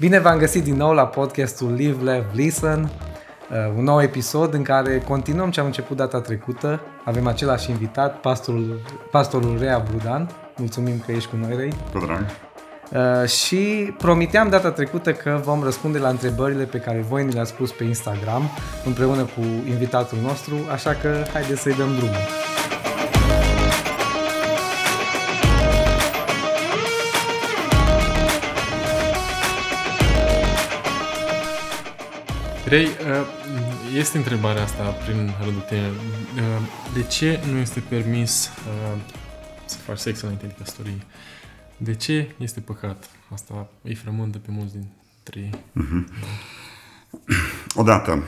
Bine v-am găsit din nou la podcastul Live, Love, Listen, uh, un nou episod în care continuăm ce am început data trecută. Avem același invitat, pastorul, pastorul Rea Brudan. Mulțumim că ești cu noi, Rei. Cu drag. Uh, și promiteam data trecută că vom răspunde la întrebările pe care voi ni le-ați pus pe Instagram împreună cu invitatul nostru, așa că haideți să-i dăm drumul. Rei, uh, este întrebarea asta prin rândul tine. Uh, de ce nu este permis uh, să faci sex înainte de căsătorie? De ce este păcat? Asta îi frământă pe mulți dintre ei. Mm-hmm. Odată,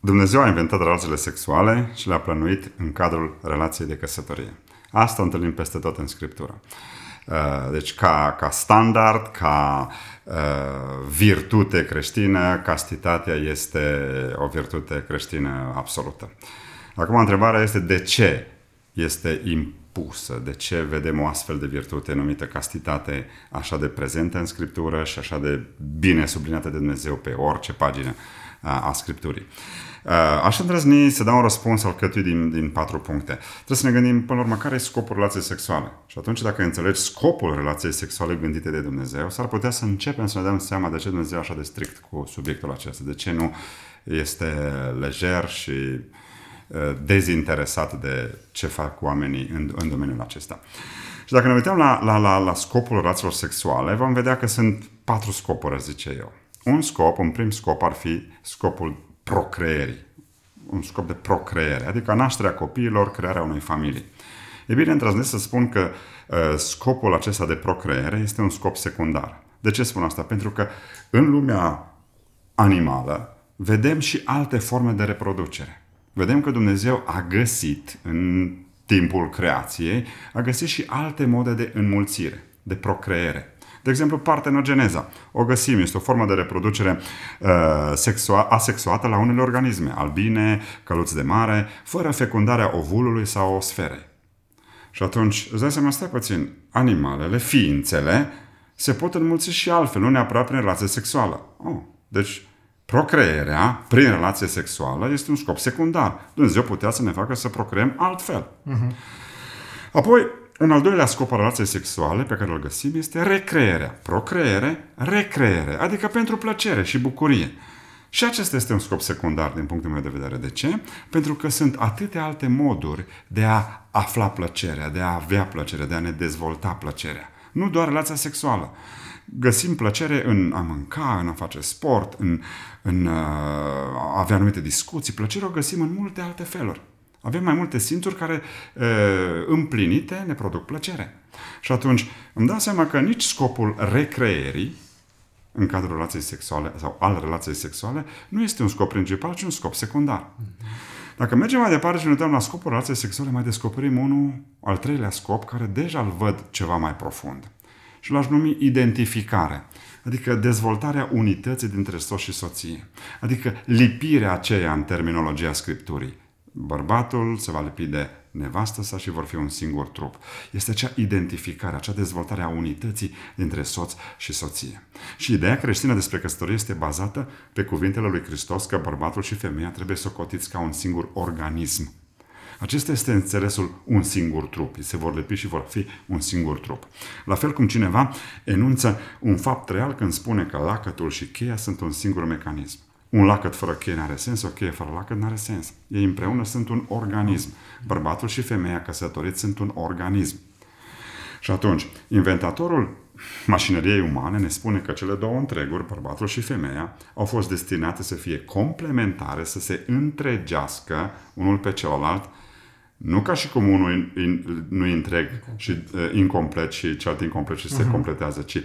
Dumnezeu a inventat relațiile sexuale și le-a plănuit în cadrul relației de căsătorie. Asta întâlnim peste tot în Scriptură. Deci ca, ca standard, ca uh, virtute creștină, castitatea este o virtute creștină absolută. Acum întrebarea este de ce este impusă, de ce vedem o astfel de virtute numită castitate așa de prezentă în Scriptură și așa de bine subliniată de Dumnezeu pe orice pagină a Scripturii. Uh, aș îndrăzni să dau un răspuns alcătuit din, din patru puncte. Trebuie să ne gândim, până la urmă, care e scopul relației sexuale. Și atunci, dacă înțelegi scopul relației sexuale gândite de Dumnezeu, s-ar putea să începem să ne dăm seama de ce Dumnezeu e așa de strict cu subiectul acesta, de ce nu este lejer și uh, dezinteresat de ce fac oamenii în, în domeniul acesta. Și dacă ne uităm la, la, la, la scopul relațiilor sexuale, vom vedea că sunt patru scopuri, zice eu. Un scop, un prim scop ar fi scopul procreerii. Un scop de procreere, adică nașterea copiilor, crearea unei familii. E bine, îndrăznesc să spun că uh, scopul acesta de procreere este un scop secundar. De ce spun asta? Pentru că în lumea animală vedem și alte forme de reproducere. Vedem că Dumnezeu a găsit în timpul creației, a găsit și alte mode de înmulțire, de procreere. De exemplu, partenogeneza. O găsim, este o formă de reproducere uh, sexua- asexuată la unele organisme, albine, căluți de mare, fără fecundarea ovulului sau sferei. Și atunci, îți dai seama, stai puțin, animalele, ființele, se pot înmulți și altfel, nu neapărat prin relație sexuală. Oh, deci, procreerea prin relație sexuală este un scop secundar. Dumnezeu putea să ne facă să procreăm altfel. Uh-huh. Apoi, un al doilea scop al relației sexuale pe care îl găsim este recreerea. Procreere, recreere, adică pentru plăcere și bucurie. Și acesta este un scop secundar din punctul meu de vedere. De ce? Pentru că sunt atâtea alte moduri de a afla plăcerea, de a avea plăcere, de a ne dezvolta plăcerea. Nu doar relația sexuală. Găsim plăcere în a mânca, în a face sport, în, în uh, a avea anumite discuții. Plăcerea o găsim în multe alte feluri. Avem mai multe simțuri care, împlinite, ne produc plăcere. Și atunci îmi dau seama că nici scopul recreerii în cadrul relației sexuale sau al relației sexuale nu este un scop principal, ci un scop secundar. Dacă mergem mai departe și ne uităm la scopul relației sexuale, mai descoperim unul, al treilea scop, care deja îl văd ceva mai profund. Și l-aș numi identificare. Adică dezvoltarea unității dintre soț și soție. Adică lipirea aceea în terminologia Scripturii bărbatul se va lipi de nevastă sa și vor fi un singur trup. Este acea identificare, acea dezvoltare a unității dintre soț și soție. Și ideea creștină despre căsătorie este bazată pe cuvintele lui Hristos că bărbatul și femeia trebuie să cotiți ca un singur organism. Acesta este înțelesul un singur trup. Se vor lipi și vor fi un singur trup. La fel cum cineva enunță un fapt real când spune că lacătul și cheia sunt un singur mecanism. Un lacăt fără cheie nu are sens, o cheie fără lacăt nu are sens. Ei împreună sunt un organism. Bărbatul și femeia căsătoriți sunt un organism. Și atunci, inventatorul mașinăriei umane ne spune că cele două întreguri, bărbatul și femeia, au fost destinate să fie complementare, să se întregească unul pe celălalt, nu ca și cum unul nu e întreg și uh, incomplet și celălalt incomplet și se uh-huh. completează, ci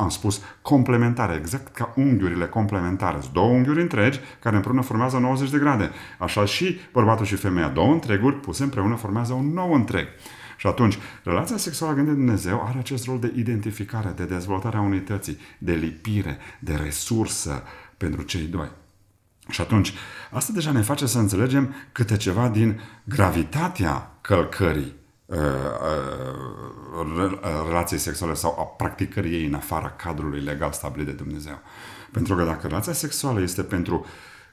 am spus complementare, exact ca unghiurile complementare. Sunt două unghiuri întregi care împreună formează 90 de grade. Așa și bărbatul și femeia, două întreguri puse împreună formează un nou întreg. Și atunci, relația sexuală gândită de Dumnezeu are acest rol de identificare, de dezvoltare a unității, de lipire, de resursă pentru cei doi. Și atunci, asta deja ne face să înțelegem câte ceva din gravitatea călcării uh, uh, relației sexuale sau a practicării ei în afara cadrului legal stabilit de Dumnezeu. Pentru că dacă relația sexuală este pentru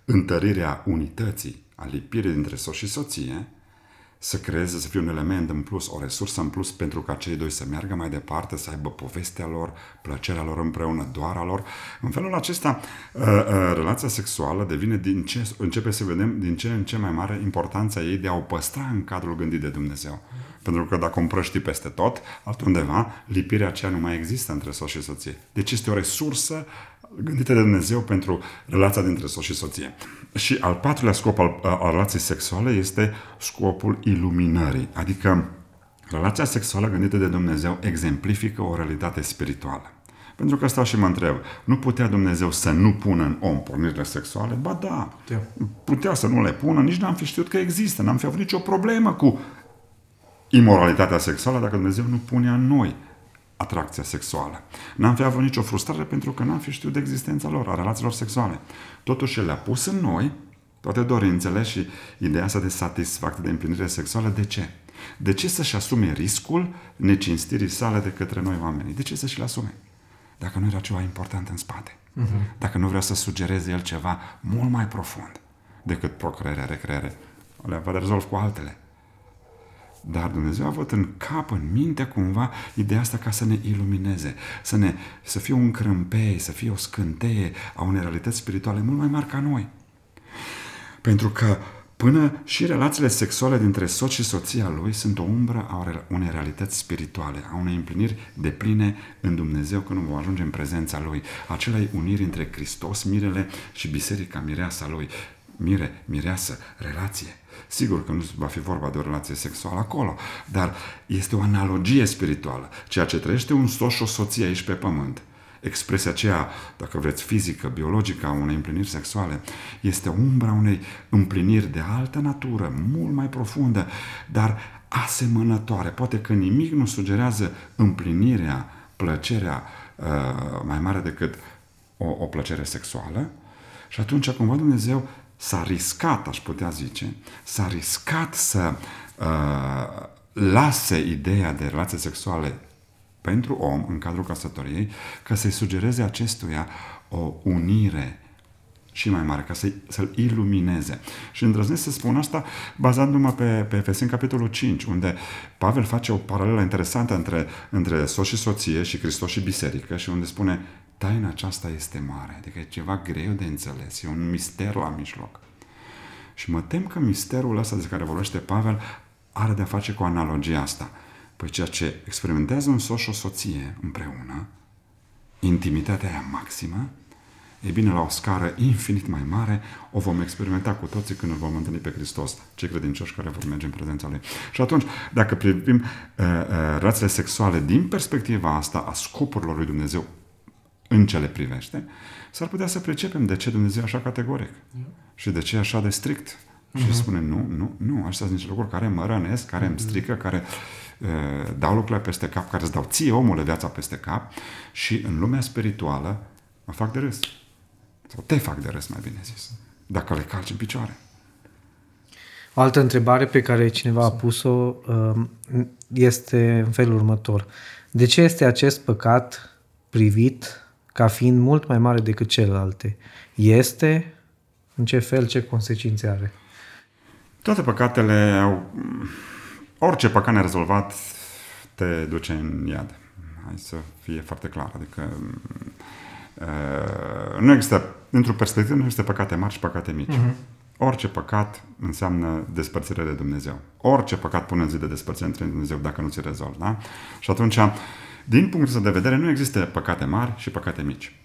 întărirea unității, a lipirii dintre soț și soție, să creeze, să fie un element în plus, o resursă în plus pentru ca cei doi să meargă mai departe, să aibă povestea lor, plăcerea lor împreună, doar a lor. În felul acesta, uh, uh, relația sexuală devine din ce, începe să vedem din ce în ce mai mare importanța ei de a o păstra în cadrul gândit de Dumnezeu. Pentru că dacă o împrăști peste tot, altundeva, lipirea aceea nu mai există între soț și soție. Deci este o resursă gândită de Dumnezeu pentru relația dintre soț și soție. Și al patrulea scop al, al relației sexuale este scopul iluminării, adică relația sexuală gândită de Dumnezeu exemplifică o realitate spirituală. Pentru că stau și mă întreb, nu putea Dumnezeu să nu pună în om pornirile sexuale? Ba da, putea să nu le pună, nici n-am fi știut că există, n-am fi avut nicio problemă cu imoralitatea sexuală dacă Dumnezeu nu punea în noi atracția sexuală. N-am fi avut nicio frustrare pentru că n-am fi știut de existența lor, a relațiilor sexuale. Totuși, El le-a pus în noi toate dorințele și ideea asta de satisfacție, de împlinire sexuală. De ce? De ce să-și asume riscul necinstirii sale de către noi oamenii? De ce să-și le asume? Dacă nu era ceva important în spate. Uh-huh. Dacă nu vrea să sugereze el ceva mult mai profund decât procreere, recreere. Le va de rezolv cu altele. Dar Dumnezeu a avut în cap, în minte cumva ideea asta ca să ne ilumineze, să, ne, să fie un crâmpei, să fie o scânteie a unei realități spirituale mult mai mari ca noi. Pentru că până și relațiile sexuale dintre soț și soția lui sunt o umbră a unei realități spirituale, a unei împliniri de pline în Dumnezeu când vom ajunge în prezența Lui, acelei uniri între Hristos, mirele și biserica mireasa Lui. Mire, mireasă, relație. Sigur că nu va fi vorba de o relație sexuală acolo, dar este o analogie spirituală. Ceea ce trăiește un soț și o soție aici pe pământ, expresia aceea, dacă vreți, fizică, biologică a unei împliniri sexuale, este umbra unei împliniri de altă natură, mult mai profundă, dar asemănătoare. Poate că nimic nu sugerează împlinirea, plăcerea uh, mai mare decât o, o plăcere sexuală. Și atunci, cumva, Dumnezeu s-a riscat, aș putea zice, s-a riscat să uh, lase ideea de relații sexuale pentru om în cadrul căsătoriei, ca să-i sugereze acestuia o unire și mai mare, ca să să-l ilumineze. Și îndrăznesc să spun asta bazându-mă pe, pe Efeseni, capitolul 5, unde Pavel face o paralelă interesantă între, între soț și soție și Hristos și biserică și unde spune taina aceasta este mare, adică e ceva greu de înțeles, e un mister la mijloc. Și mă tem că misterul ăsta de care vorbește Pavel are de-a face cu analogia asta. Păi ceea ce experimentează un soț și o soție împreună, intimitatea aia maximă, e bine, la o scară infinit mai mare, o vom experimenta cu toții când îl vom întâlni pe Hristos, cei credincioși care vor merge în prezența Lui. Și atunci, dacă privim uh, uh, relațiile sexuale din perspectiva asta a scopurilor lui Dumnezeu în ce le privește, s-ar putea să pricepem de ce Dumnezeu e așa categoric și de ce e așa de strict. Uh-huh. Și mhm. spune, nu, nu, nu, așa sunt niște lucruri care mă rănesc, care uh-huh. îmi mhm. strică, care uh, dau lucrurile peste cap, care îți dau ție, omule, viața peste cap și în lumea spirituală mă fac de râs. Sau te fac de râs, mai bine zis. Dacă le calci în picioare. O altă întrebare pe care cineva a pus-o um, este în felul următor. De ce este acest păcat privit ca fiind mult mai mare decât celelalte. Este? În ce fel, ce consecințe are? Toate păcatele au... Orice păcat nerezolvat te duce în iad. Hai să fie foarte clar. Adică uh, nu există, într-o perspectivă, nu există păcate mari și păcate mici. Uh-huh. Orice păcat înseamnă despărțire de Dumnezeu. Orice păcat pune în zi de despărțire între Dumnezeu dacă nu ți rezolvi. Da? Și atunci din punctul de vedere, nu există păcate mari și păcate mici.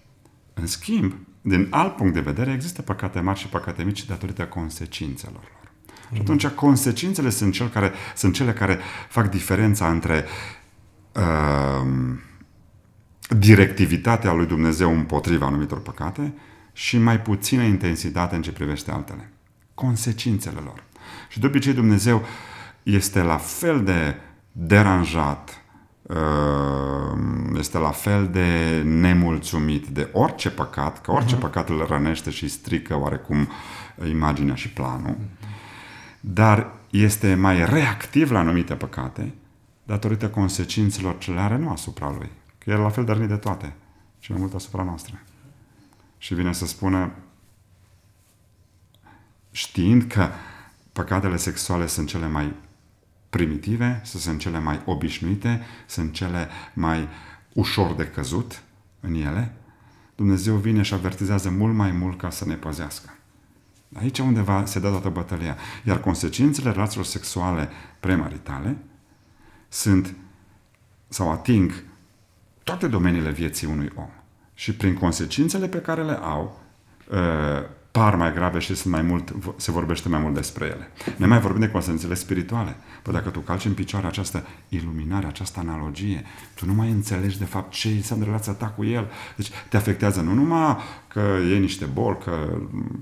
În schimb, din alt punct de vedere, există păcate mari și păcate mici datorită consecințelor lor. Mm. Și atunci consecințele sunt, cel care, sunt cele care fac diferența între uh, directivitatea lui Dumnezeu împotriva anumitor păcate și mai puțină intensitate în ce privește altele. Consecințele lor. Și de obicei Dumnezeu este la fel de deranjat Ehm, este la fel de nemulțumit de orice păcat, că orice uh-huh. păcat îl rănește și strică oarecum imaginea și planul, uh-huh. dar este mai reactiv la anumite păcate datorită consecințelor ce le are nu asupra lui. Că el la fel de rănit de toate, ci mai mult asupra noastră. Și vine să spună, știind că păcatele sexuale sunt cele mai primitive, sunt cele mai obișnuite, sunt cele mai ușor de căzut în ele, Dumnezeu vine și avertizează mult mai mult ca să ne păzească. Aici undeva se dă toată bătălia. Iar consecințele relațiilor sexuale premaritale sunt sau ating toate domeniile vieții unui om. Și prin consecințele pe care le au, ă, par mai grave și sunt mai mult, se vorbește mai mult despre ele. Ne mai vorbim de consecințele spirituale. Păi dacă tu calci în picioare această iluminare, această analogie, tu nu mai înțelegi de fapt ce înseamnă relația ta cu el. Deci te afectează nu numai că e niște boli, că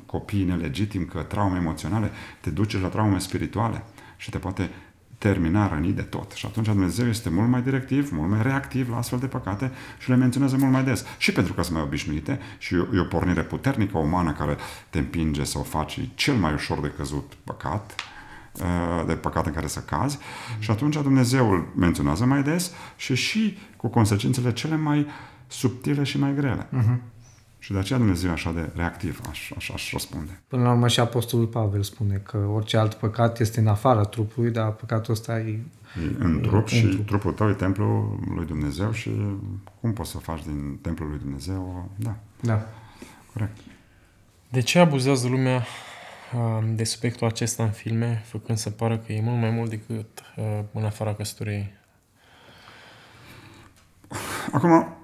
copii nelegitim, că traume emoționale, te duce la traume spirituale și te poate termina rănit de tot. Și atunci Dumnezeu este mult mai directiv, mult mai reactiv la astfel de păcate și le menționează mult mai des. Și pentru că sunt mai obișnuite și e o pornire puternică umană care te împinge să o faci cel mai ușor de căzut păcat, uh, de păcat în care să cazi și atunci Dumnezeu îl menționează mai des și și cu consecințele cele mai subtile și mai grele. Uh-huh. Și de aceea Dumnezeu e așa de reactiv, aș, aș, aș răspunde. Până la urmă și Apostolul Pavel spune că orice alt păcat este în afara trupului, dar păcatul ăsta e... E în trup și trup. trupul tău e templul lui Dumnezeu și cum poți să faci din templul lui Dumnezeu? Da. Da. Corect. De ce abuzează lumea um, de subiectul acesta în filme, făcând să pară că e mult mai mult decât uh, în afara căsătoriei? Acum,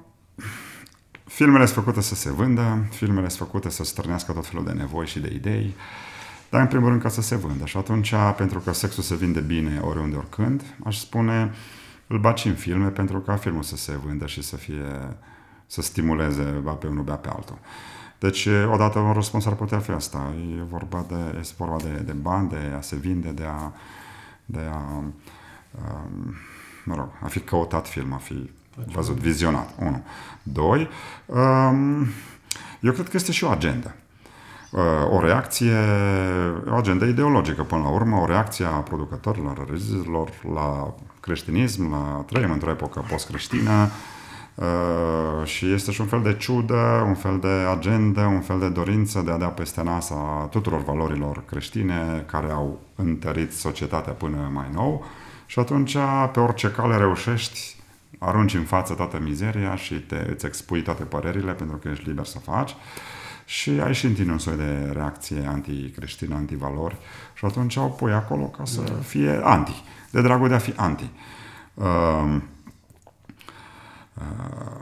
Filmele sunt făcute să se vândă, filmele sunt făcute să stârnească tot felul de nevoi și de idei, dar în primul rând ca să se vândă. Și atunci, pentru că sexul se vinde bine oriunde, oricând, aș spune, îl baci în filme pentru ca filmul să se vândă și să fie, să stimuleze ba pe unul, ba pe altul. Deci, odată un răspuns ar putea fi asta. E vorba de, este vorba de, de bani, de a se vinde, de a, de a, um, mă rog, a fi căutat film, a fi văzut, vizionat. Unu. Doi, um, eu cred că este și o agendă. Uh, o reacție, o agendă ideologică, până la urmă, o reacție a producătorilor, a regizilor la creștinism, la trăim într-o epocă post-creștină, Uh, și este și un fel de ciudă, un fel de agendă, un fel de dorință de a dea peste nas a tuturor valorilor creștine care au întărit societatea până mai nou și atunci pe orice cale reușești arunci în față toată mizeria și te, îți expui toate părerile pentru că ești liber să faci și ai și în tine un soi de reacție anticreștină, antivalori și atunci o pui acolo ca să da. fie anti, de dragul de a fi anti. Uh, uh,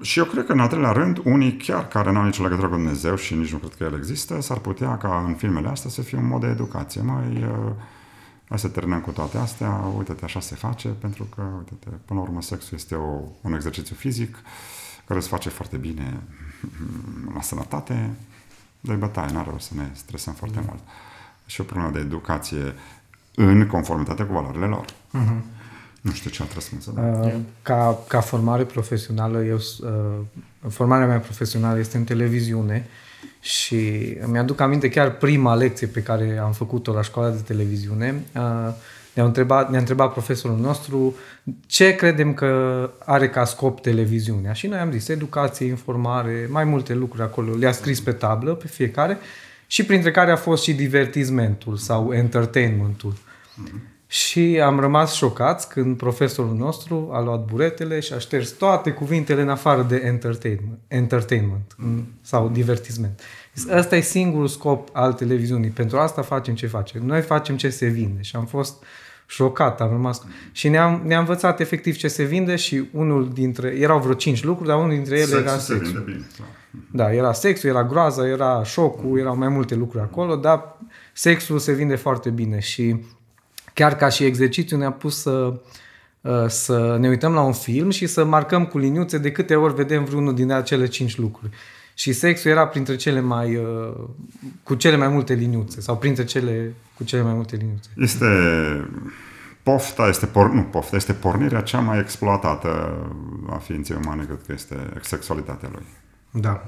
și eu cred că, în al treilea rând, unii chiar care n-au nicio legătură cu Dumnezeu și nici nu cred că El există, s-ar putea ca în filmele astea să fie un mod de educație. Mai, uh, Hai să terminăm cu toate astea, uite-te, așa se face, pentru că, uite-te, până la urmă, sexul este o, un exercițiu fizic care se face foarte bine la sănătate, de bătaie, n-are rost să ne stresăm foarte mm. mult. Și o problemă de educație în conformitate cu valorile lor. Mm-hmm. Nu știu ce alt răspuns. Uh, ca, ca formare profesională, eu, uh, formarea mea profesională este în televiziune și îmi aduc aminte chiar prima lecție pe care am făcut-o la școala de televiziune. Ne-a întrebat, ne-a întrebat profesorul nostru ce credem că are ca scop televiziunea. Și noi am zis educație, informare, mai multe lucruri acolo. Le-a scris pe tablă, pe fiecare. Și printre care a fost și divertismentul sau entertainmentul. Mm-hmm. Și am rămas șocați când profesorul nostru a luat buretele și a șters toate cuvintele în afară de entertainment, entertainment mm. sau divertisment. Ăsta e singurul scop al televiziunii. Pentru asta facem ce facem. Noi facem ce se vinde. Și am fost șocat, am rămas... Și ne-am, ne-am învățat efectiv ce se vinde și unul dintre... Erau vreo cinci lucruri, dar unul dintre ele sexul era sexul. Se vinde bine, Da, era sexul, era groaza, era șocul, erau mai multe lucruri acolo, dar sexul se vinde foarte bine și chiar ca și exercițiu ne-a pus să, uh, să ne uităm la un film și să marcăm cu liniuțe de câte ori vedem vreunul din acele cinci lucruri. Și sexul era printre cele mai, uh, cu cele mai multe liniuțe sau printre cele cu cele mai multe liniuțe. Este pofta, este por, nu pofta, este pornirea cea mai exploatată a ființei umane, cred că este sexualitatea lui. Da.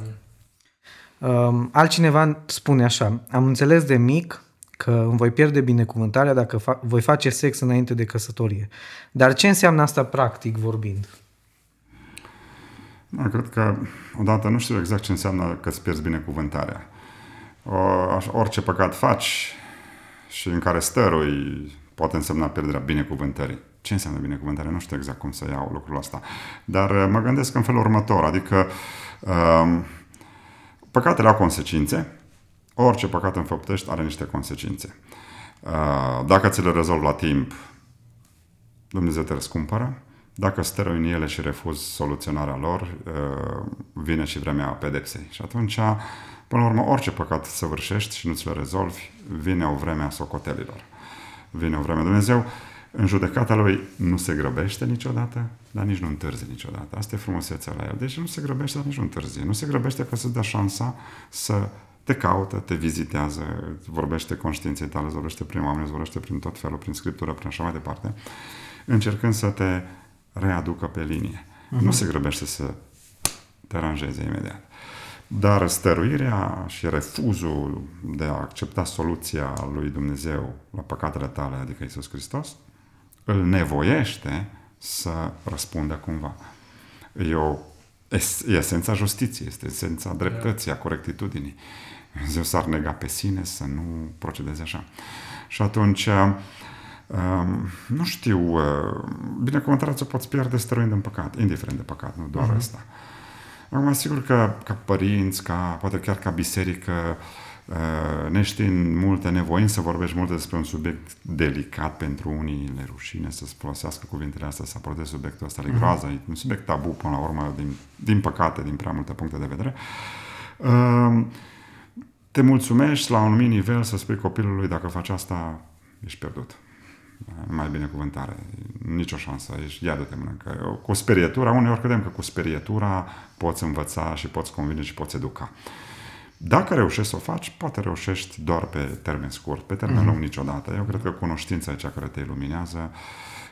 Um, altcineva spune așa, am înțeles de mic că îmi voi pierde binecuvântarea dacă fa- voi face sex înainte de căsătorie. Dar ce înseamnă asta practic vorbind? Da, cred că, odată, nu știu exact ce înseamnă că îți pierzi binecuvântarea. O, orice păcat faci și în care stărui poate însemna pierderea binecuvântării. Ce înseamnă binecuvântare? Nu știu exact cum să iau lucrul ăsta. Dar uh, mă gândesc în felul următor, adică um, păcatele au consecințe, orice păcat înfăptești are niște consecințe. Uh, dacă ți le rezolvi la timp, Dumnezeu te răscumpără. Dacă stărui în ele și refuzi soluționarea lor, uh, vine și vremea pedepsei. Și atunci, până la urmă, orice păcat săvârșești și nu ți le rezolvi, vine o vreme a socotelilor. Vine o vreme. Dumnezeu, în judecata lui, nu se grăbește niciodată, dar nici nu întârzie niciodată. Asta e frumusețea la el. Deci nu se grăbește, dar nici nu întârzie. Nu se grăbește ca să dea șansa să te caută, te vizitează, vorbește conștiinței tale, vorbește prin oameni, vorbește prin tot felul, prin scriptură, prin așa mai departe, încercând să te readucă pe linie. Uh-huh. Nu se grăbește să te aranjeze imediat. Dar stăruirea și refuzul de a accepta soluția lui Dumnezeu la păcatele tale, adică Isus Hristos, îl nevoiește să răspundă cumva. E, o, e esența justiției, este esența dreptății, a corectitudinii. Dumnezeu s-ar nega pe sine să nu procedeze așa. Și atunci, um, nu știu, uh, binecuvântarea ți-o poți pierde stăruind în păcat, indiferent de păcat, nu doar uh-huh. asta. Acum, sigur că ca părinți, ca, poate chiar ca biserică, uh, neștiind multe, nevoind să vorbești multe despre un subiect delicat pentru unii, le rușine să folosească cuvintele astea, să abordeze subiectul ăsta, le mhm. groază, e un subiect tabu până la urmă, din, din păcate, din prea multe puncte de vedere. Uh, te mulțumești la un anumit nivel să spui copilului dacă faci asta, ești pierdut. Mai bine cuvântare. Nicio șansă. Ești, ia de-te mănâncă. Cu sperietura, uneori credem că cu sperietura poți învăța și poți convinge și poți educa. Dacă reușești să o faci, poate reușești doar pe termen scurt, pe termen mm-hmm. lung niciodată. Eu cred că cunoștința e cea care te iluminează,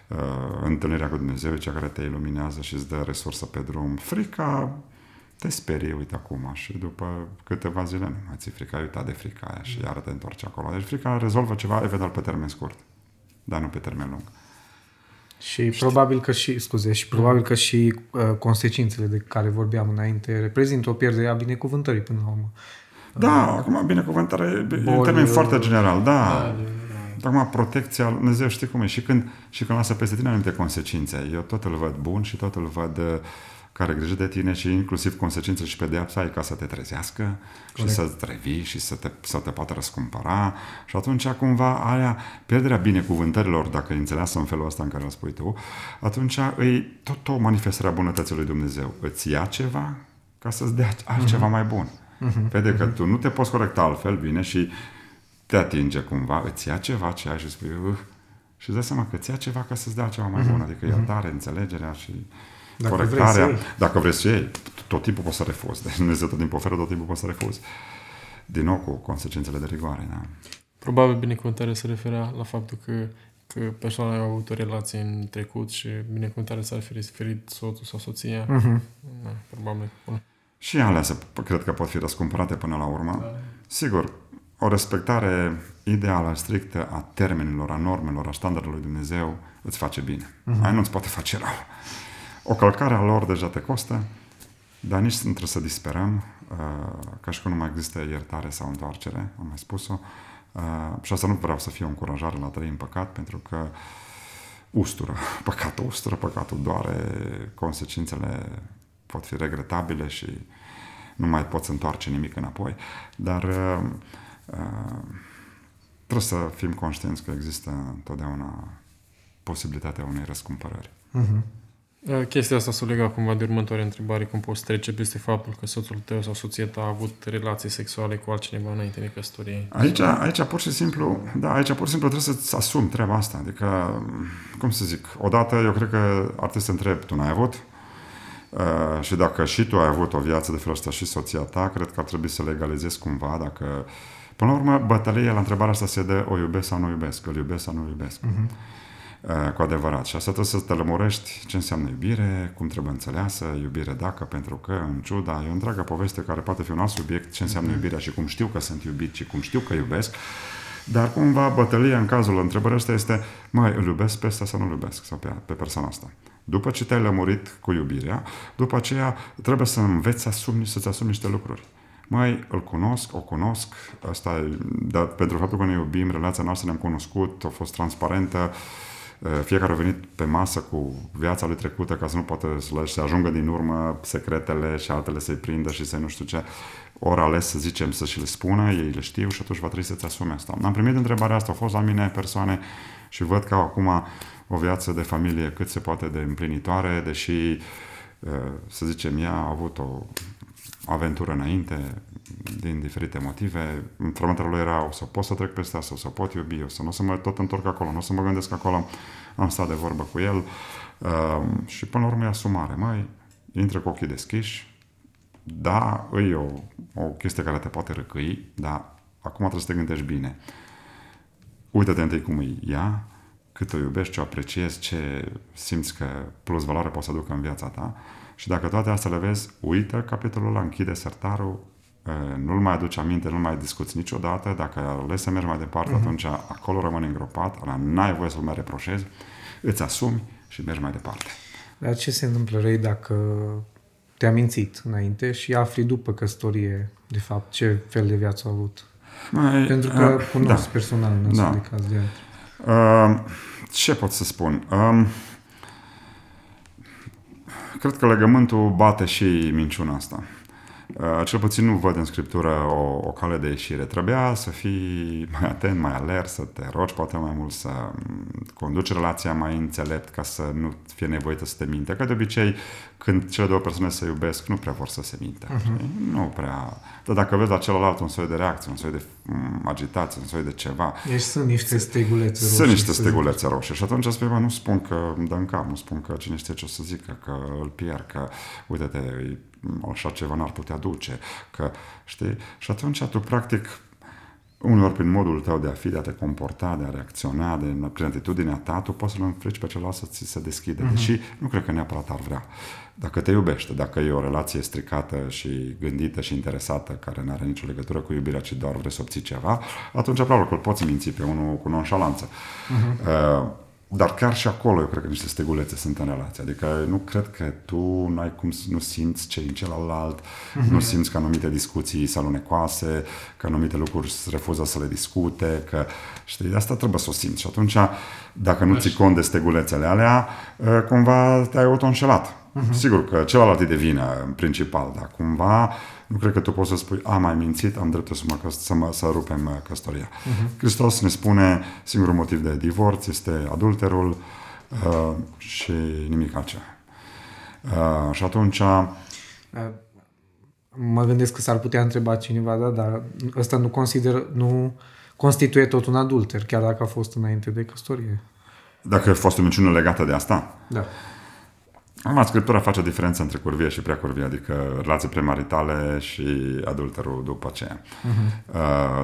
uh, întâlnirea cu Dumnezeu e cea care te iluminează și îți dă resursă pe drum. Frica te sperie, uite acum, și după câteva zile nu mai ți frica, ai uitat de frica aia și iară te întorci acolo. Deci frica rezolvă ceva, eventual pe termen scurt, dar nu pe termen lung. Și Știi? probabil că și, scuze, și probabil că și uh, consecințele de care vorbeam înainte reprezintă o pierdere a binecuvântării până la urmă. Da, uh, acum binecuvântare e în termen foarte general, da. da Acum protecția, Dumnezeu știi cum e, și când, și când lasă peste tine anumite consecințe. Eu tot îl văd bun și tot îl văd uh, care grijă de tine și inclusiv consecințele și pedeapsa e ca să te trezească Corect. și să-ți revii și să te, să te poată răscumpăra și atunci cumva aia, pierderea binecuvântărilor, dacă e înțeleasă în felul ăsta în care îl spui tu, atunci e tot o manifestare a bunătății lui Dumnezeu. Îți ia ceva ca să-ți dea altceva uh-huh. mai bun. Uh-huh. Vede că uh-huh. tu nu te poți corecta altfel, vine și te atinge cumva, îți ia ceva ce ai și spui, uh, și îți dai seama că îți ia ceva ca să-ți dea ceva mai uh-huh. bun, adică iertare, înțelegerea și dacă corectarea, vrei dacă vrei să iei, tot timpul poți să refuzi. Deci Dumnezeu tot timpul oferă, tot timpul poți să refuzi. Din nou cu consecințele de rigoare. Da. Probabil binecuvântarea se referea la faptul că, că persoana a avut o relație în trecut și binecuvântarea s-ar fi referit soțul sau soția. Uh-huh. Da, probabil. Și alea se, cred că pot fi răscumpărate până la urmă. Da. Sigur, o respectare ideală, strictă a termenilor, a normelor, a standardului Dumnezeu îți face bine. Uh-huh. Aia nu îți poate face rău. O călcare a lor deja te costă, dar nici nu trebuie să disperăm, uh, ca și cum nu mai există iertare sau întoarcere, am mai spus-o. Uh, și asta nu vreau să fie o încurajare la trăi în păcat, pentru că ustură, păcatul ustură, păcatul doare, consecințele pot fi regretabile și nu mai poți întoarce nimic înapoi, dar uh, uh, trebuie să fim conștienți că există întotdeauna posibilitatea unei răscumpărări. Uh-huh. Chestia asta s-o lega cumva de următoarea întrebare, cum poți trece peste faptul că soțul tău sau soția ta a avut relații sexuale cu altcineva înainte de căsătorie. Aici, aici pur și simplu, da, aici pur și simplu trebuie să-ți asumi treaba asta. Adică, cum să zic, odată eu cred că ar trebui să întreb, tu n-ai avut? Uh, și dacă și tu ai avut o viață de felul ăsta și soția ta, cred că ar trebui să legalizezi cumva, dacă... Până la urmă, bătălia la întrebarea asta se dă o iubesc sau nu iubesc, îl iubesc sau nu iubesc. Uh-huh. Uh, cu adevărat. Și asta trebuie să te lămurești ce înseamnă iubire, cum trebuie înțeleasă, iubire dacă, pentru că, în ciuda, e o întreagă poveste care poate fi un alt subiect, ce înseamnă mm-hmm. iubirea și cum știu că sunt iubit și cum știu că iubesc. Dar cumva bătălia în cazul întrebării ăsta este, mai îl iubesc pe ăsta sau nu îl iubesc, sau pe, pe persoana asta. După ce te-ai lămurit cu iubirea, după aceea trebuie să înveți să asumi, să-ți asumi niște lucruri. Mai îl cunosc, o cunosc, asta dar pentru faptul că ne iubim, relația noastră ne-am cunoscut, a fost transparentă, fiecare a venit pe masă cu viața lui trecută ca să nu poată să ajungă din urmă secretele și altele să-i prindă și să nu știu ce. Ori ales, să zicem, să și le spună, ei le știu și atunci va trebui să-ți asume asta. Am primit întrebarea asta, au fost la mine persoane și văd că acum o viață de familie cât se poate de împlinitoare, deși, să zicem, ea a avut o aventură înainte, din diferite motive. Frământele lui era o să pot să trec peste asta, o să pot iubi, o să nu o să mă tot întorc acolo, nu o să mă gândesc acolo. Am stat de vorbă cu el uh, și până la urmă e asumare. Mai intră cu ochii deschiși, da, e o, o chestie care te poate răcăi, dar acum trebuie să te gândești bine. Uită-te întâi cum e ea, cât o iubești, ce o apreciezi, ce simți că plus valoare poate să aducă în viața ta. Și dacă toate astea le vezi, uită capitolul ăla, închide sertarul, nu-l mai aduci aminte, nu-l mai discuți niciodată, dacă ai ales să mergi mai departe, uh-huh. atunci acolo rămâne îngropat, ăla n-ai voie să-l mai reproșezi, îți asumi și mergi mai departe. Dar ce se întâmplă răi dacă te-a mințit înainte și afli după căsătorie, de fapt, ce fel de viață a avut? Mai, Pentru că uh, cunosc da, personal în da. de caz de uh, Ce pot să spun? Uh, cred că legământul bate și minciuna asta. Uh, cel puțin nu văd în Scriptură o, o cale de ieșire. Trebuia să fii mai atent, mai alert, să te rogi poate mai mult, să mm, conduci relația mai înțelept ca să nu fie nevoită să te minte. Că de obicei, când cele două persoane se iubesc, nu prea vor să se minte. Uh-huh. Nu prea... Dar dacă vezi la celălalt un soi de reacție, un soi de mm, agitație, un soi de ceva... Deci sunt niște stegulețe roșii. Sunt niște stegulețe roșii. Și atunci spui, nu spun că îmi dă în cap, nu spun că cine știe ce o să zică, că îl pierd, că uite-te, așa ceva n-ar putea duce, că, știi? Și atunci tu, practic, uneori prin modul tău de a fi, de a te comporta, de a reacționa, de, prin atitudinea ta, tu poți să-l înfrici pe celălalt să ți se deschide. Uh-huh. Deși nu cred că neapărat ar vrea. Dacă te iubește, dacă e o relație stricată și gândită și interesată, care nu are nicio legătură cu iubirea, ci doar vrei să obții ceva, atunci probabil că îl poți minți pe unul cu nonșalanță. Uh-huh. Uh, dar chiar și acolo eu cred că niște stegulețe sunt în relație. Adică nu cred că tu n-ai cum să nu simți ce în celălalt, mm-hmm. nu simți că anumite discuții sunt alunecoase, că anumite lucruri se refuză să le discute, că știi, de asta trebuie să o simți. Și atunci, dacă nu ții cont de stegulețele alea, ă, cumva te-ai auto-înșelat. Uh-huh. Sigur că celălalt e de vină în principal, dar cumva nu cred că tu poți să spui, am mai mințit, am dreptul să, mă, să, mă, să rupem uh, căsătoria. Uh-huh. Hristos ne spune, singurul motiv de divorț este adulterul uh, și nimic altceva. Uh, și atunci... Uh, mă gândesc că s-ar putea întreba cineva, da, dar ăsta nu consider, nu constituie tot un adulter, chiar dacă a fost înainte de căsătorie. Dacă a fost o minciună legată de asta? Da. Acum, Scriptura face diferență între curvie și preacurvie, adică relații premaritale și adulterul după aceea. Uh-huh.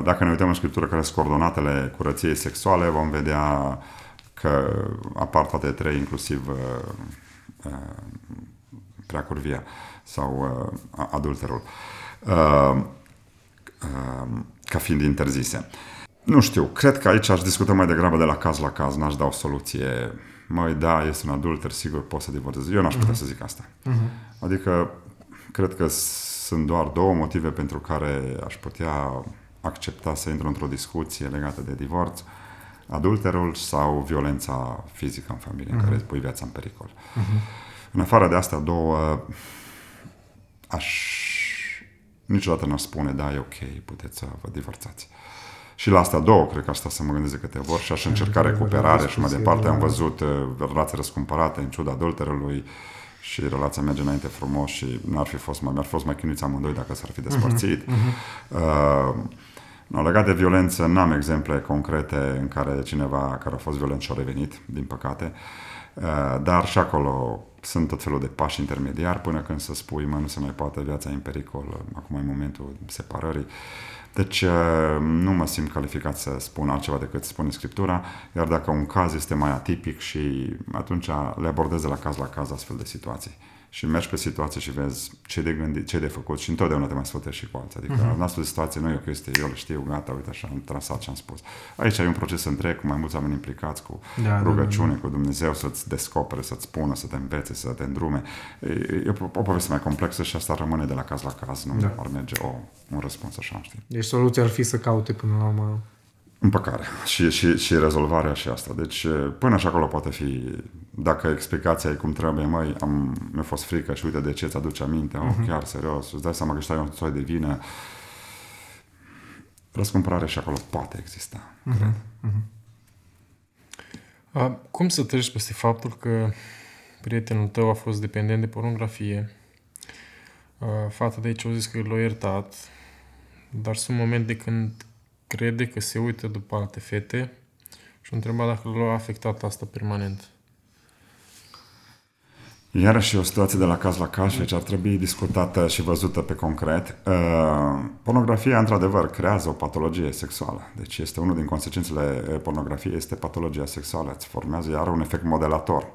Dacă ne uităm în Scriptură care sunt coordonatele curăției sexuale, vom vedea că apar toate trei, inclusiv uh, uh, preacurvia sau uh, adulterul, ca fiind interzise. Nu știu, cred că aici aș discuta mai degrabă de la caz la caz, n-aș da o soluție măi, da, este un adulter, sigur, pot să divorțez. Eu n-aș putea uh-huh. să zic asta. Uh-huh. Adică, cred că sunt doar două motive pentru care aș putea accepta să intru într-o discuție legată de divorț. Adulterul sau violența fizică în familie, uh-huh. în care îți pui viața în pericol. Uh-huh. În afară de astea două, aș... Niciodată n-aș spune, da, e ok, puteți să vă divorțați. Uh, și la asta două, cred că asta să mă gândesc de câte ori și aș încerca recuperare și mai departe am văzut uh, relații răscumpărate în ciuda adulterului și relația merge înainte frumos și n-ar fi fost mai, mi-ar fi fost mai chinuiți amândoi dacă s-ar fi despărțit. Uh-huh. Uh, no, legat de violență, n-am exemple concrete în care cineva care a fost violent și-a revenit, din păcate, uh, dar și acolo sunt tot felul de pași intermediari până când să spui, mă, nu se mai poate, viața e în pericol, acum e momentul separării. Deci uh, nu mă simt calificat să spun altceva decât spune Scriptura, iar dacă un caz este mai atipic și atunci le abordez de la caz la caz astfel de situații. Și mergi pe situație și vezi ce de gândit, ce de făcut și întotdeauna te mai sfătești și cu alții. Adică uh-huh. în astfel de situație nu e o chestie, eu le știu, gata, uite așa, am trasat ce am spus. Aici ai un proces întreg cu mai mulți oameni implicați, cu da, rugăciune, da, da. cu Dumnezeu să-ți descopere, să-ți spună, să te învețe, să te îndrume. E, e o, o poveste mai complexă și asta rămâne de la caz la caz, nu da. ar merge o, un răspuns așa, știi? Deci soluția ar fi să caute până la urmă împăcare și, și, și rezolvarea și asta. Deci până și acolo poate fi, dacă explicația e cum trebuie, măi, am, mi-a fost frică și uite de ce ți-aduce aminte, uh-huh. oh, mhm. chiar serios, îți dai seama că stai un soi de vină, răscumpărare și acolo poate exista, uh-huh. cred. Uh-huh. A, cum să treci peste faptul că prietenul tău a fost dependent de pornografie, a, fata de aici au zis că l-a iertat, dar sunt momente când crede că se uită după alte fete și întreba dacă l-a afectat asta permanent. Iarăși o situație de la caz la caz și ar trebui discutată și văzută pe concret. Uh, pornografia, într-adevăr, creează o patologie sexuală. Deci este unul din consecințele pornografiei, este patologia sexuală. Îți formează, are un efect modelator.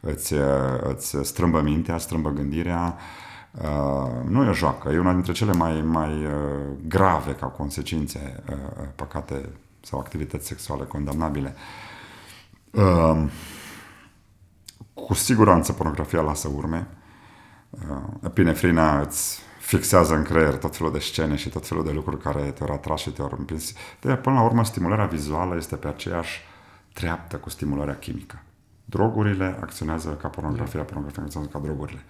Îți, uh, îți strâmbă mintea, strâmbă gândirea, Uh, nu e o joacă, e una dintre cele mai, mai uh, grave ca consecințe uh, păcate sau activități sexuale condamnabile. Uh, cu siguranță pornografia lasă urme. Uh, epinefrina îți fixează în creier tot felul de scene și tot felul de lucruri care te-au atras și te-au împins. De până la urmă, stimularea vizuală este pe aceeași treaptă cu stimularea chimică. Drogurile acționează ca pornografia, pornografia acționează ca drogurile.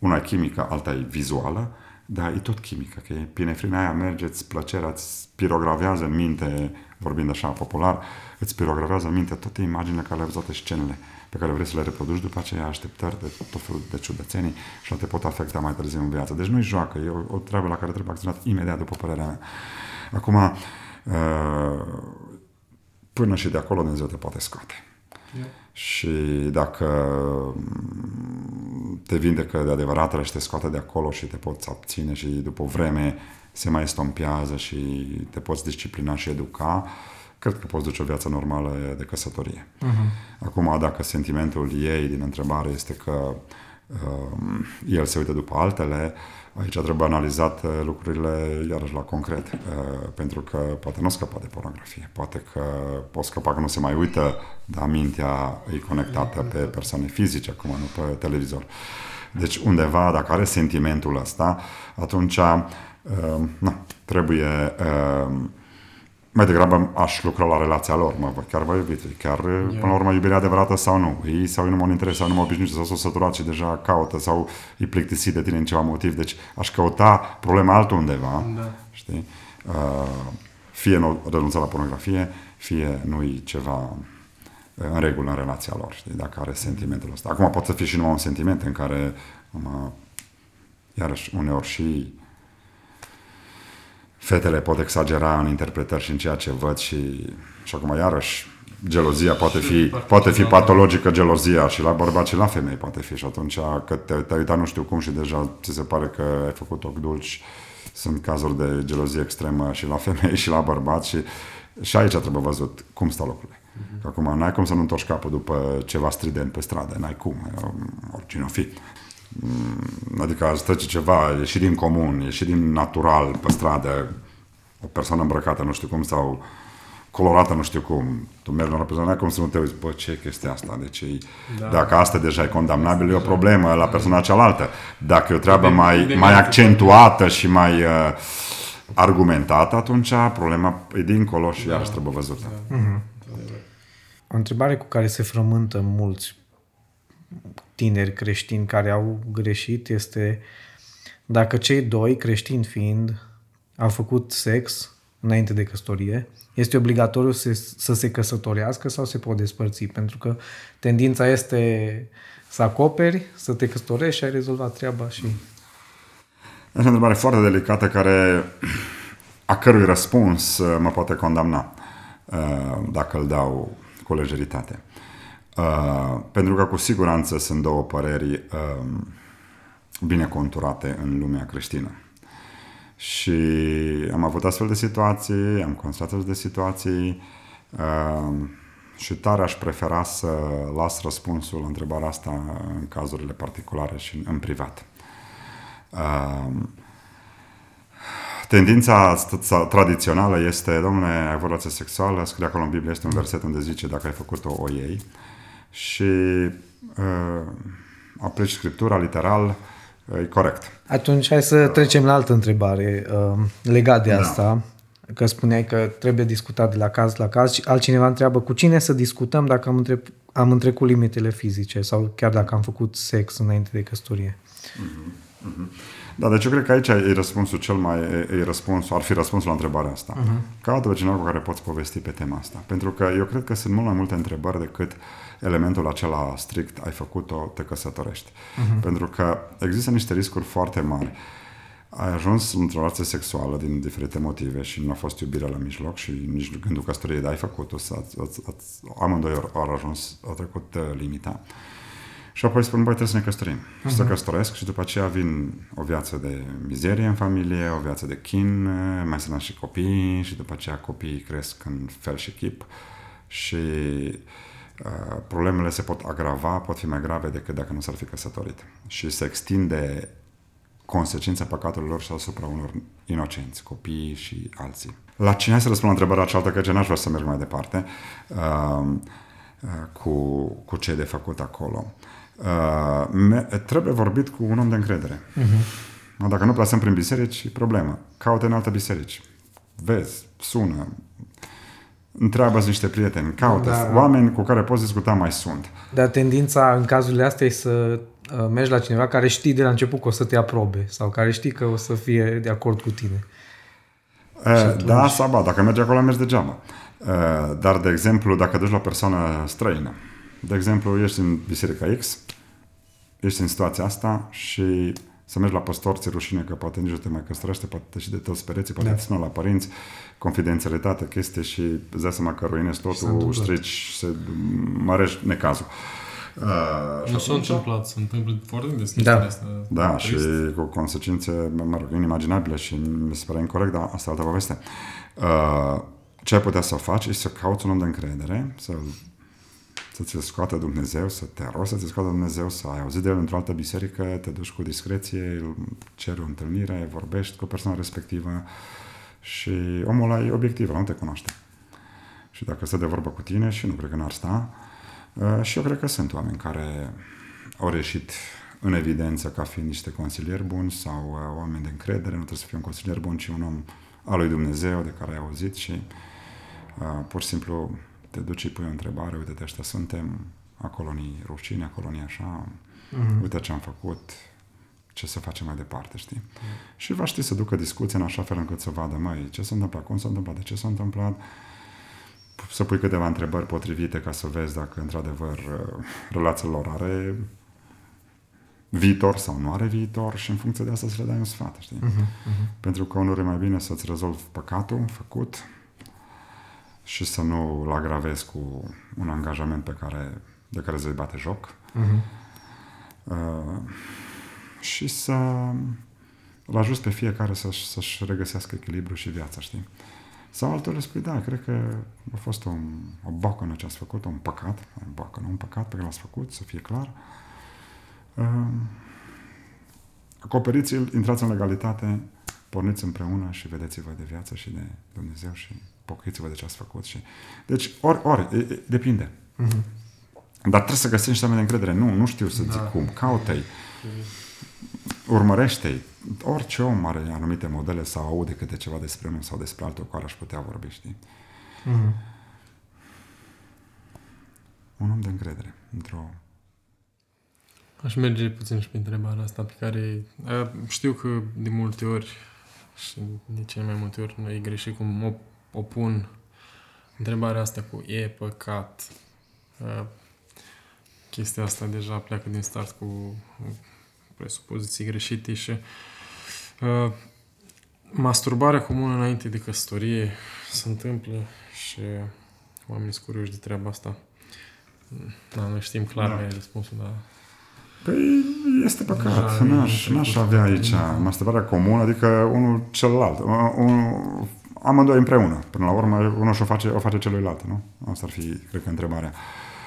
Una e chimică, alta e vizuală, dar e tot chimică, că pinefrina aia merge, îți plăcerea, îți pirogravează în minte, vorbind așa popular, îți pirogravează în minte toate imaginile care le ai toate scenele pe care vrei să le reproduci, după aceea așteptări de tot felul de ciudățenii și te pot afecta mai târziu în viață. Deci nu-i joacă, e o, o treabă la care trebuie acționat imediat, după părerea mea. Acum, uh, până și de acolo Dumnezeu te poate scoate. Yeah. Și dacă te vindecă de adevărat și te scoate de acolo și te poți abține și după vreme se mai estompează și te poți disciplina și educa, cred că poți duce o viață normală de căsătorie. Uh-huh. Acum, dacă sentimentul ei din întrebare este că uh, el se uită după altele, aici trebuie analizat uh, lucrurile iarăși la concret, uh, pentru că poate nu scăpa de pornografie, poate că poți scăpa că nu se mai uită, dar mintea e conectată pe persoane fizice, acum nu pe televizor. Deci undeva, dacă are sentimentul ăsta, atunci uh, na, trebuie uh, mai degrabă aș lucra la relația lor, mă, chiar vă iubiți, chiar yeah. până la urmă iubirea adevărată sau nu, ei sau ei nu mă interesează, sau nu mă obișnuit sau s-au săturat și deja caută sau îi plictisit de tine în ceva motiv, deci aș căuta problema altundeva, da. știi? Uh, fie nu renunța la pornografie, fie nu-i ceva uh, în regulă în relația lor, știi, dacă are sentimentul ăsta. Acum poate să fie și numai un sentiment în care, um, iarăși, uneori și fetele pot exagera în interpretări și în ceea ce văd și, și acum iarăși gelozia poate fi, poate fi patologică gelozia și la bărbat și la femei poate fi și atunci că te, te uitat nu știu cum și deja ți se pare că ai făcut ochi dulci sunt cazuri de gelozie extremă și la femei și la bărbat și, și aici trebuie văzut cum stau lucrurile. Uh-huh. Acum n-ai cum să nu întorci capul după ceva strident pe stradă, n-ai cum, oricine o fi. Mm, adică ați trece ceva, ieși din comun, ieși din natural pe stradă, o persoană îmbrăcată nu știu cum sau colorată nu știu cum, tu mergi la o persoană, cum să nu te uiți, bă, ce e chestia asta? Deci, da. dacă asta deja e condamnabil, e o problemă la persoana cealaltă. Dacă e o treabă de, mai, de mai accentuată și mai uh, argumentată, atunci problema e dincolo și da. iarăși trebuie văzută. Da. Uh-huh. O întrebare cu care se frământă mulți tineri creștini care au greșit este dacă cei doi, creștini fiind, au făcut sex înainte de căsătorie, este obligatoriu să, să se căsătorească sau se pot despărți? Pentru că tendința este să acoperi, să te căsătorești și ai rezolvat treaba și... Este o întrebare foarte delicată care, a cărui răspuns uh, mă poate condamna uh, dacă îl dau cu lejeritate. Uh, pentru că cu siguranță sunt două păreri uh, bine conturate în lumea creștină. Și am avut astfel de situații, am constatat astfel de situații uh, și tare aș prefera să las răspunsul la întrebarea asta în cazurile particulare și în, în privat. Uh, Tendința tradițională este, domnule, ai o relație sexuală, scrie acolo în Biblie, este un verset unde zice, dacă ai făcut-o, o iei. Și uh, aplici Scriptura literal, e corect. Atunci hai să trecem la altă întrebare uh, legat de da. asta, că spuneai că trebuie discutat de la caz la caz și altcineva întreabă cu cine să discutăm dacă am, între, am întrecut limitele fizice sau chiar dacă am făcut sex înainte de căsătorie. Uh-huh. Uh-huh. Da, deci eu cred că aici e răspunsul cel mai, e răspunsul, ar fi răspunsul la întrebarea asta. Uh-huh. Caută pe cineva cu care poți povesti pe tema asta. Pentru că eu cred că sunt mult mai multe întrebări decât elementul acela strict, ai făcut-o, te căsătorești. Uh-huh. Pentru că există niște riscuri foarte mari. Ai ajuns într-o relație sexuală din diferite motive și nu a fost iubire la mijloc și nici gândul căsătoriei, dar ai făcut-o, ați, ați, ați, amândoi au ajuns, au trecut uh, limita. Și apoi spun, băi, trebuie să ne căsătorim. Uh-huh. Și să mhm. căsătoresc și după aceea vin o viață de mizerie în familie, o viață de chin, mai să și copii și după aceea copiii cresc în fel și chip și uh, problemele se pot agrava, pot fi mai grave decât dacă nu s-ar fi căsătorit. Și se extinde consecința păcatului lor și asupra unor inocenți, copii și alții. La cine să răspund la întrebarea cealaltă, că n-aș vrea să merg mai departe, uh, uh, cu, cu ce de făcut acolo. Uh, me, trebuie vorbit cu un om de încredere. Uh-huh. Dacă nu plasăm prin biserici, e problemă. Caută în alte biserici. Vezi, sună, întreabă niște prieteni, caută da. oameni cu care poți discuta mai sunt. Dar tendința în cazurile astea e să uh, mergi la cineva care știi de la început că o să te aprobe sau care știi că o să fie de acord cu tine. Uh, atunci... Da, sau ba, dacă mergi acolo, mergi degeaba. Uh, dar, de exemplu, dacă duci la o persoană străină, de exemplu, ești în Biserica X, ești în situația asta și să mergi la păstor, ți rușine că poate nici nu te mai căsătorește, poate și de toți pereții, poate da. te la părinți, confidențialitate, chestie și îți dai seama că ruinezi totul, strici, se mărești necazul. Uh, nu s-a întâmplat, se întâmplă foarte des da. asta. Da, și cu consecințe, mă rog, inimaginabile și mi se pare incorrect, dar asta e altă poveste. Uh, ce ai putea să faci e să cauți un om de încredere, să să ți-l scoată Dumnezeu, să te rogi să ți scoată Dumnezeu, să ai auzit de el într-o altă biserică, te duci cu discreție, îl ceri o întâlnire, vorbești cu persoana respectivă și omul ăla e obiectiv, nu te cunoaște. Și dacă stă de vorbă cu tine, și nu cred că n-ar sta, uh, și eu cred că sunt oameni care au reșit în evidență ca fiind niște consilieri buni sau uh, oameni de încredere, nu trebuie să fie un consilier bun, ci un om al lui Dumnezeu de care ai auzit și uh, pur și simplu te duci și pui o întrebare, uite, ăștia suntem, acolo ni rușine, acolo ni așa, uh-huh. uite ce am făcut, ce să facem mai departe, știi? Uh-huh. Și va ști să ducă discuția în așa fel încât să vadă, mai ce s-a întâmplat, cum s-a întâmplat, de ce s-a întâmplat, să pui câteva întrebări potrivite ca să vezi dacă într-adevăr relația lor are viitor sau nu are viitor și în funcție de asta să le dai un sfat, știi? Uh-huh, uh-huh. Pentru că unul e mai bine să-ți rezolvi păcatul făcut și să nu îl agravezi cu un angajament pe care, de care îți bate joc. Uh-huh. Uh, și să îl ajuți pe fiecare să-și, să-și regăsească echilibru și viața, știi? Sau altul le spui, da, cred că a fost o, o bocănă ce ați făcut, un păcat, un bocănă, un păcat pe care l-ați făcut, să fie clar. Uh, acoperiți-l, intrați în legalitate, porniți împreună și vedeți-vă de viață și de Dumnezeu și pocăiți-vă de ce ați făcut. Și... Deci, ori, ori, e, e, depinde. Uh-huh. Dar trebuie să găsești niște oameni de încredere. Nu, nu știu să da. zic cum. Caută-i. Urmărește-i. Orice om are anumite modele sau aude câte ceva despre unul sau despre altul cu care aș putea vorbi, știi? Uh-huh. Un om de încredere. Într-o Aș merge puțin și pe întrebarea asta pe care știu că de multe ori și de cele mai multe ori noi greșit cum o, o pun întrebarea asta cu e păcat. Chestia asta deja pleacă din start cu presupoziții greșite și masturbarea comună înainte de căsătorie se întâmplă și oamenii sunt curioși de treaba asta. Da, noi știm clar da. răspunsul, dar Păi este păcat. N-aș, n-aș avea aici masturbarea comună, adică unul celălalt. Un, amândoi împreună. Până la urmă, unul și-o face, o face celuilalt, nu? Asta ar fi, cred că, întrebarea.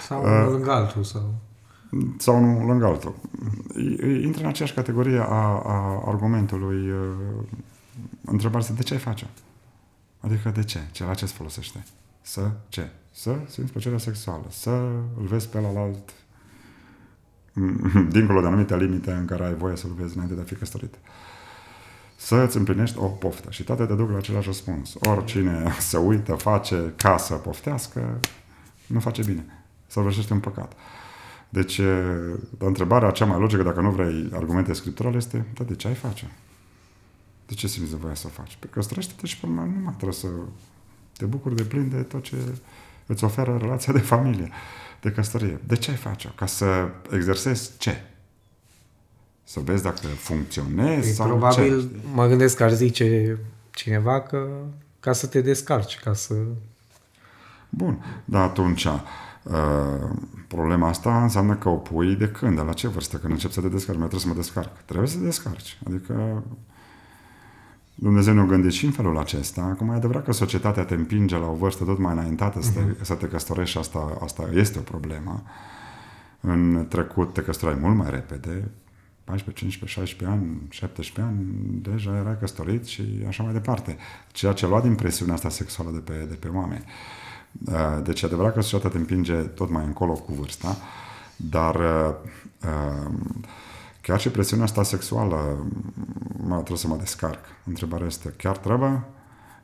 Sau uh, lângă altul. Sau... Sau nu lângă altul. Intră în aceeași categorie a, a argumentului uh, întrebarea este de ce ai face? Adică de ce? Ce la ce îți folosește? Să ce? Să simți plăcerea sexuală, să îl vezi pe alt dincolo de anumite limite în care ai voie să-l vezi înainte de a fi căsătorit. Să îți împlinești o poftă și toate te duc la același răspuns. Oricine se uită, face ca să poftească, nu face bine. Săvârșește un păcat. Deci, întrebarea cea mai logică, dacă nu vrei argumente scripturale, este, da, de ce ai face? De ce simți nevoia să o faci? Pentru că străște-te și până nu mai trebuie să te bucuri de plin de tot ce îți oferă relația de familie, de căsătorie. De ce ai face Ca să exersezi ce? Să vezi dacă funcționezi păi, sau Probabil ce? mă gândesc că ar zice cineva că ca să te descarci, ca să... Bun, dar atunci uh, problema asta înseamnă că o pui de când, de la ce vârstă, când începi să te descarci, mai trebuie să mă descarc. Trebuie să te descarci. Adică Dumnezeu ne-a gândit și în felul acesta. Acum e adevărat că societatea te împinge la o vârstă tot mai înaintată să te, uh-huh. să te căsătorești și asta, asta este o problemă. În trecut te căsătorai mult mai repede, 14, 15, 16 ani, 17 ani, deja erai căsătorit și așa mai departe. Ceea ce lua din presiunea asta sexuală de pe, de pe oameni. Uh, deci e adevărat că societatea te împinge tot mai încolo cu vârsta, dar uh, uh, Chiar și presiunea asta sexuală, mă, trebuie să mă descarc. Întrebarea este, chiar trebuie?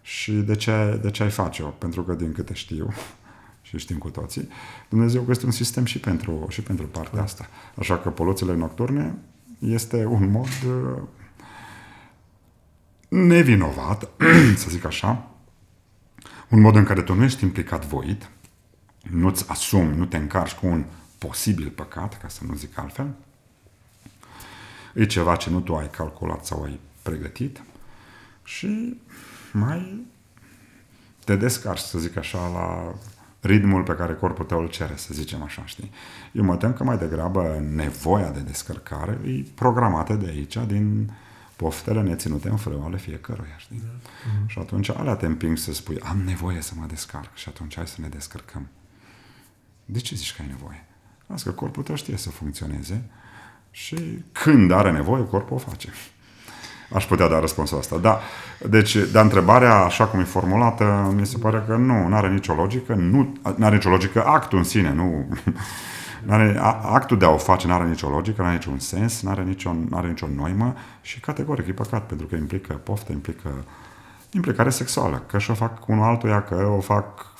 Și de ce, de ce ai face-o? Pentru că, din câte știu, și știm cu toții, Dumnezeu este un sistem și pentru, și pentru partea asta. Așa că poluțiile nocturne este un mod uh, nevinovat, să zic așa, un mod în care tu nu ești implicat voit, nu-ți asumi, nu te încarci cu un posibil păcat, ca să nu zic altfel, E ceva ce nu tu ai calculat sau ai pregătit și mai te descarci, să zic așa, la ritmul pe care corpul tău îl cere, să zicem așa, știi? Eu mă tem că mai degrabă nevoia de descărcare e programată de aici, din poftele neținute în frâu ale fiecăruia, știi? Da. Uh-huh. Și atunci alea te împing să spui, am nevoie să mă descarc și atunci hai să ne descărcăm. De ce zici că ai nevoie? Las că corpul tău știe să funcționeze și când are nevoie, corpul o face. Aș putea da răspunsul ăsta. Da. Deci, dar întrebarea, așa cum e formulată, mi se pare că nu, nu are nicio logică. Nu are nicio logică actul în sine, nu... N-are, actul de a o face nu are nicio logică, nu are niciun sens, nu are nicio, are nicio noimă și categoric e păcat pentru că implică poftă, implică implicare sexuală. Că și-o fac unul altuia, că o fac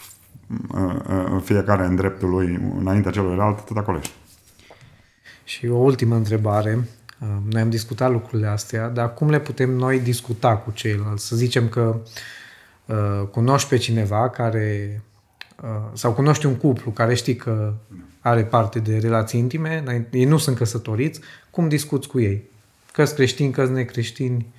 uh, uh, fiecare în dreptul lui înaintea celuilalt, tot acolo ești. Și o ultimă întrebare. Uh, noi am discutat lucrurile astea, dar cum le putem noi discuta cu ceilalți? Să zicem că uh, cunoști pe cineva care uh, sau cunoști un cuplu care știi că are parte de relații intime, ei nu sunt căsătoriți, cum discuți cu ei? Că-s creștini, că-s necreștini,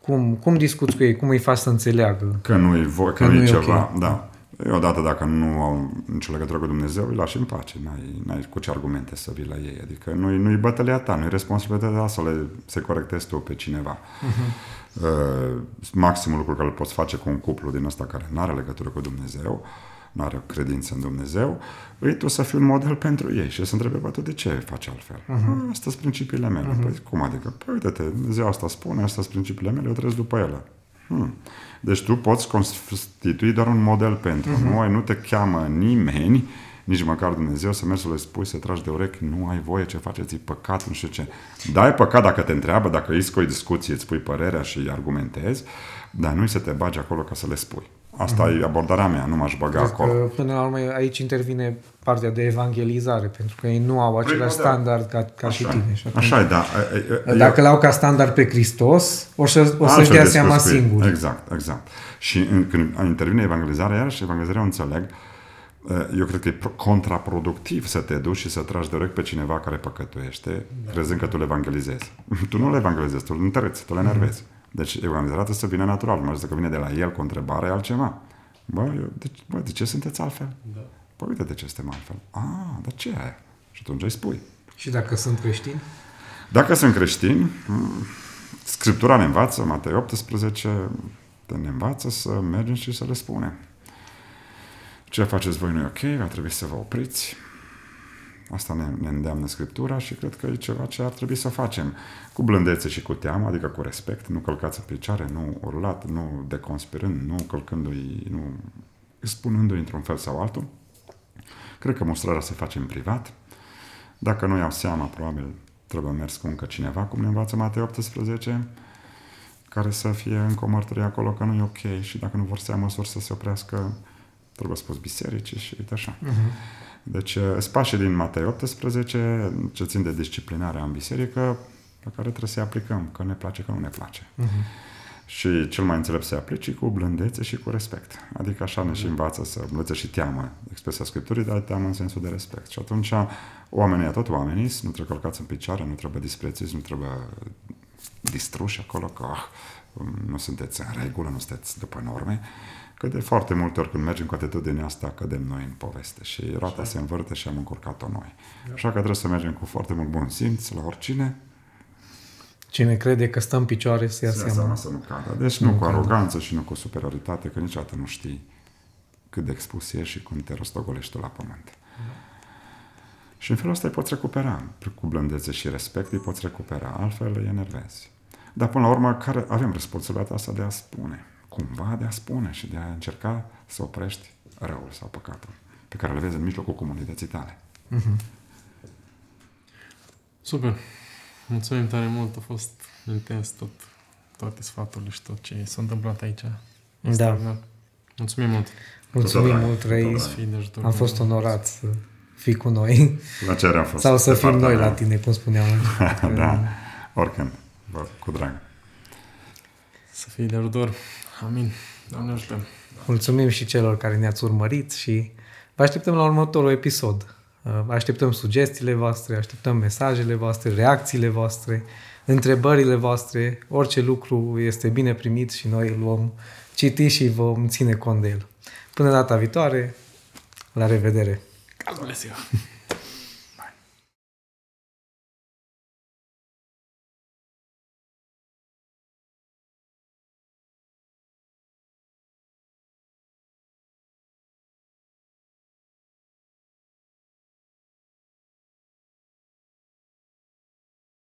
cum, cum discuți cu ei? Cum îi faci să înțeleagă? Că nu e, vo- că, că nu e ceva, okay. da. Eu odată dacă nu au nicio legătură cu Dumnezeu, îi lași în pace. N-ai, n-ai cu ce argumente să vii la ei. Adică nu-i, nu-i bătălia ta, nu-i responsabilitatea ta să le să corectezi tu pe cineva. Uh-huh. Uh, maximul lucru care îl poți face cu un cuplu din ăsta care nu are legătură cu Dumnezeu, nu are o credință în Dumnezeu, îi tu să fii un model pentru ei și să întrebe, bă, tu de ce faci altfel? Uh-huh. Astea sunt principiile mele. Uh-huh. Păi cum adică? Păi uite-te, Dumnezeu asta spune, astea sunt principiile mele, eu trăiesc după ele. Hmm. Deci tu poți constitui doar un model pentru uh-huh. noi, nu te cheamă nimeni, nici măcar Dumnezeu, să mergi să le spui, să tragi de urechi, nu ai voie, ce faceți, e păcat, nu știu ce. Da, e păcat dacă te întreabă, dacă îi scoi discuție, îți spui părerea și argumentezi, dar nu-i să te bagi acolo ca să le spui. Asta mm-hmm. e abordarea mea, nu m-aș băga Cred acolo. Că, până la urmă, aici intervine partea de evangelizare, pentru că ei nu au același Primul standard ca, ca așa, și tine. Și așa e, da. Dacă l-au ca standard pe Hristos, o, să, o să-și dea seama singur. Exact, exact. Și în, când intervine evangelizarea, iarăși evangelizarea o înțeleg, eu cred că e contraproductiv să te duci și să tragi de urechi pe cineva care păcătuiește, da. crezând că tu le evangelizezi. Tu nu le evangelizezi, tu le întăreți, tu le enervezi. Mm-hmm. Deci evangelizarea trebuie să vină natural. Mai că vine de la el cu o întrebare, e altceva. Bă, eu, de, bă, de ce sunteți altfel? Da. Păi uite de ce suntem altfel. Ah, dar ce e Și atunci îi spui. Și dacă sunt creștini? Dacă sunt creștini, Scriptura ne învață, Matei 18, ne învață să mergem și să le spunem. Ce faceți voi nu e ok, va trebui să vă opriți. Asta ne, ne îndeamnă Scriptura și cred că e ceva ce ar trebui să facem cu blândețe și cu teamă, adică cu respect, nu călcați în picioare, nu urlat, nu deconspirând, nu călcându-i, nu spunându-i într-un fel sau altul. Cred că mostrarea se face în privat. Dacă nu iau seama, probabil trebuie mers cu încă cineva, cum ne învață Matei 18, care să fie încă o mărturie acolo că nu e ok și dacă nu vor să ia măsuri să se oprească, trebuie spus bisericii și uite așa. Uh-huh. Deci, spașii din Matei 18, ce țin de disciplinarea în biserică, pe care trebuie să-i aplicăm, că ne place, că nu ne place. Uh-huh. Și cel mai înțelept să-i aplici cu blândețe și cu respect. Adică așa ne și învață să blândețe și teamă, expresia Scripturii, dar teamă în sensul de respect. Și atunci oamenii, tot oamenii, nu trebuie călcați în picioare, nu trebuie disprețuiți, nu trebuie distruși acolo, că ah, nu sunteți în regulă, nu sunteți după norme, că de foarte multe ori când mergem cu atitudinea asta, cădem noi în poveste și roata se învârte și am încurcat-o noi. Așa că trebuie să mergem cu foarte mult bun simț la oricine, Cine crede că stă în picioare să ia seama. seama să nu cadă. Deci nu, nu cu aroganță și nu cu superioritate, că niciodată nu știi cât de expus ești și cum te rostogolești tu la pământ. Da. Și în felul ăsta îi poți recupera. Cu blândețe și respect îi poți recupera. Altfel îi enervezi. Dar până la urmă, care avem responsabilitatea asta de a spune. Cumva de a spune și de a încerca să oprești răul sau păcatul pe care le vezi în mijlocul comunității tale. Mm-hmm. Super. Mulțumim tare mult, a fost intens tot, toate sfaturile și tot ce s-a întâmplat aici. Da. Mulțumim mult. Mulțumim mult, Rei. Am fost onorat să fii cu noi. La ce am fost. Sau să fim noi la tine, cum spuneam. da, oricând. Cu drag. Să fii de ajutor. Amin. Doamne ajută. Mulțumim și celor care ne-ați urmărit și vă așteptăm la următorul episod. Uh, așteptăm sugestiile voastre, așteptăm mesajele voastre, reacțiile voastre, întrebările voastre. Orice lucru este bine primit și noi îl vom citi și vom ține cont de el. Până data viitoare, la revedere! God bless you!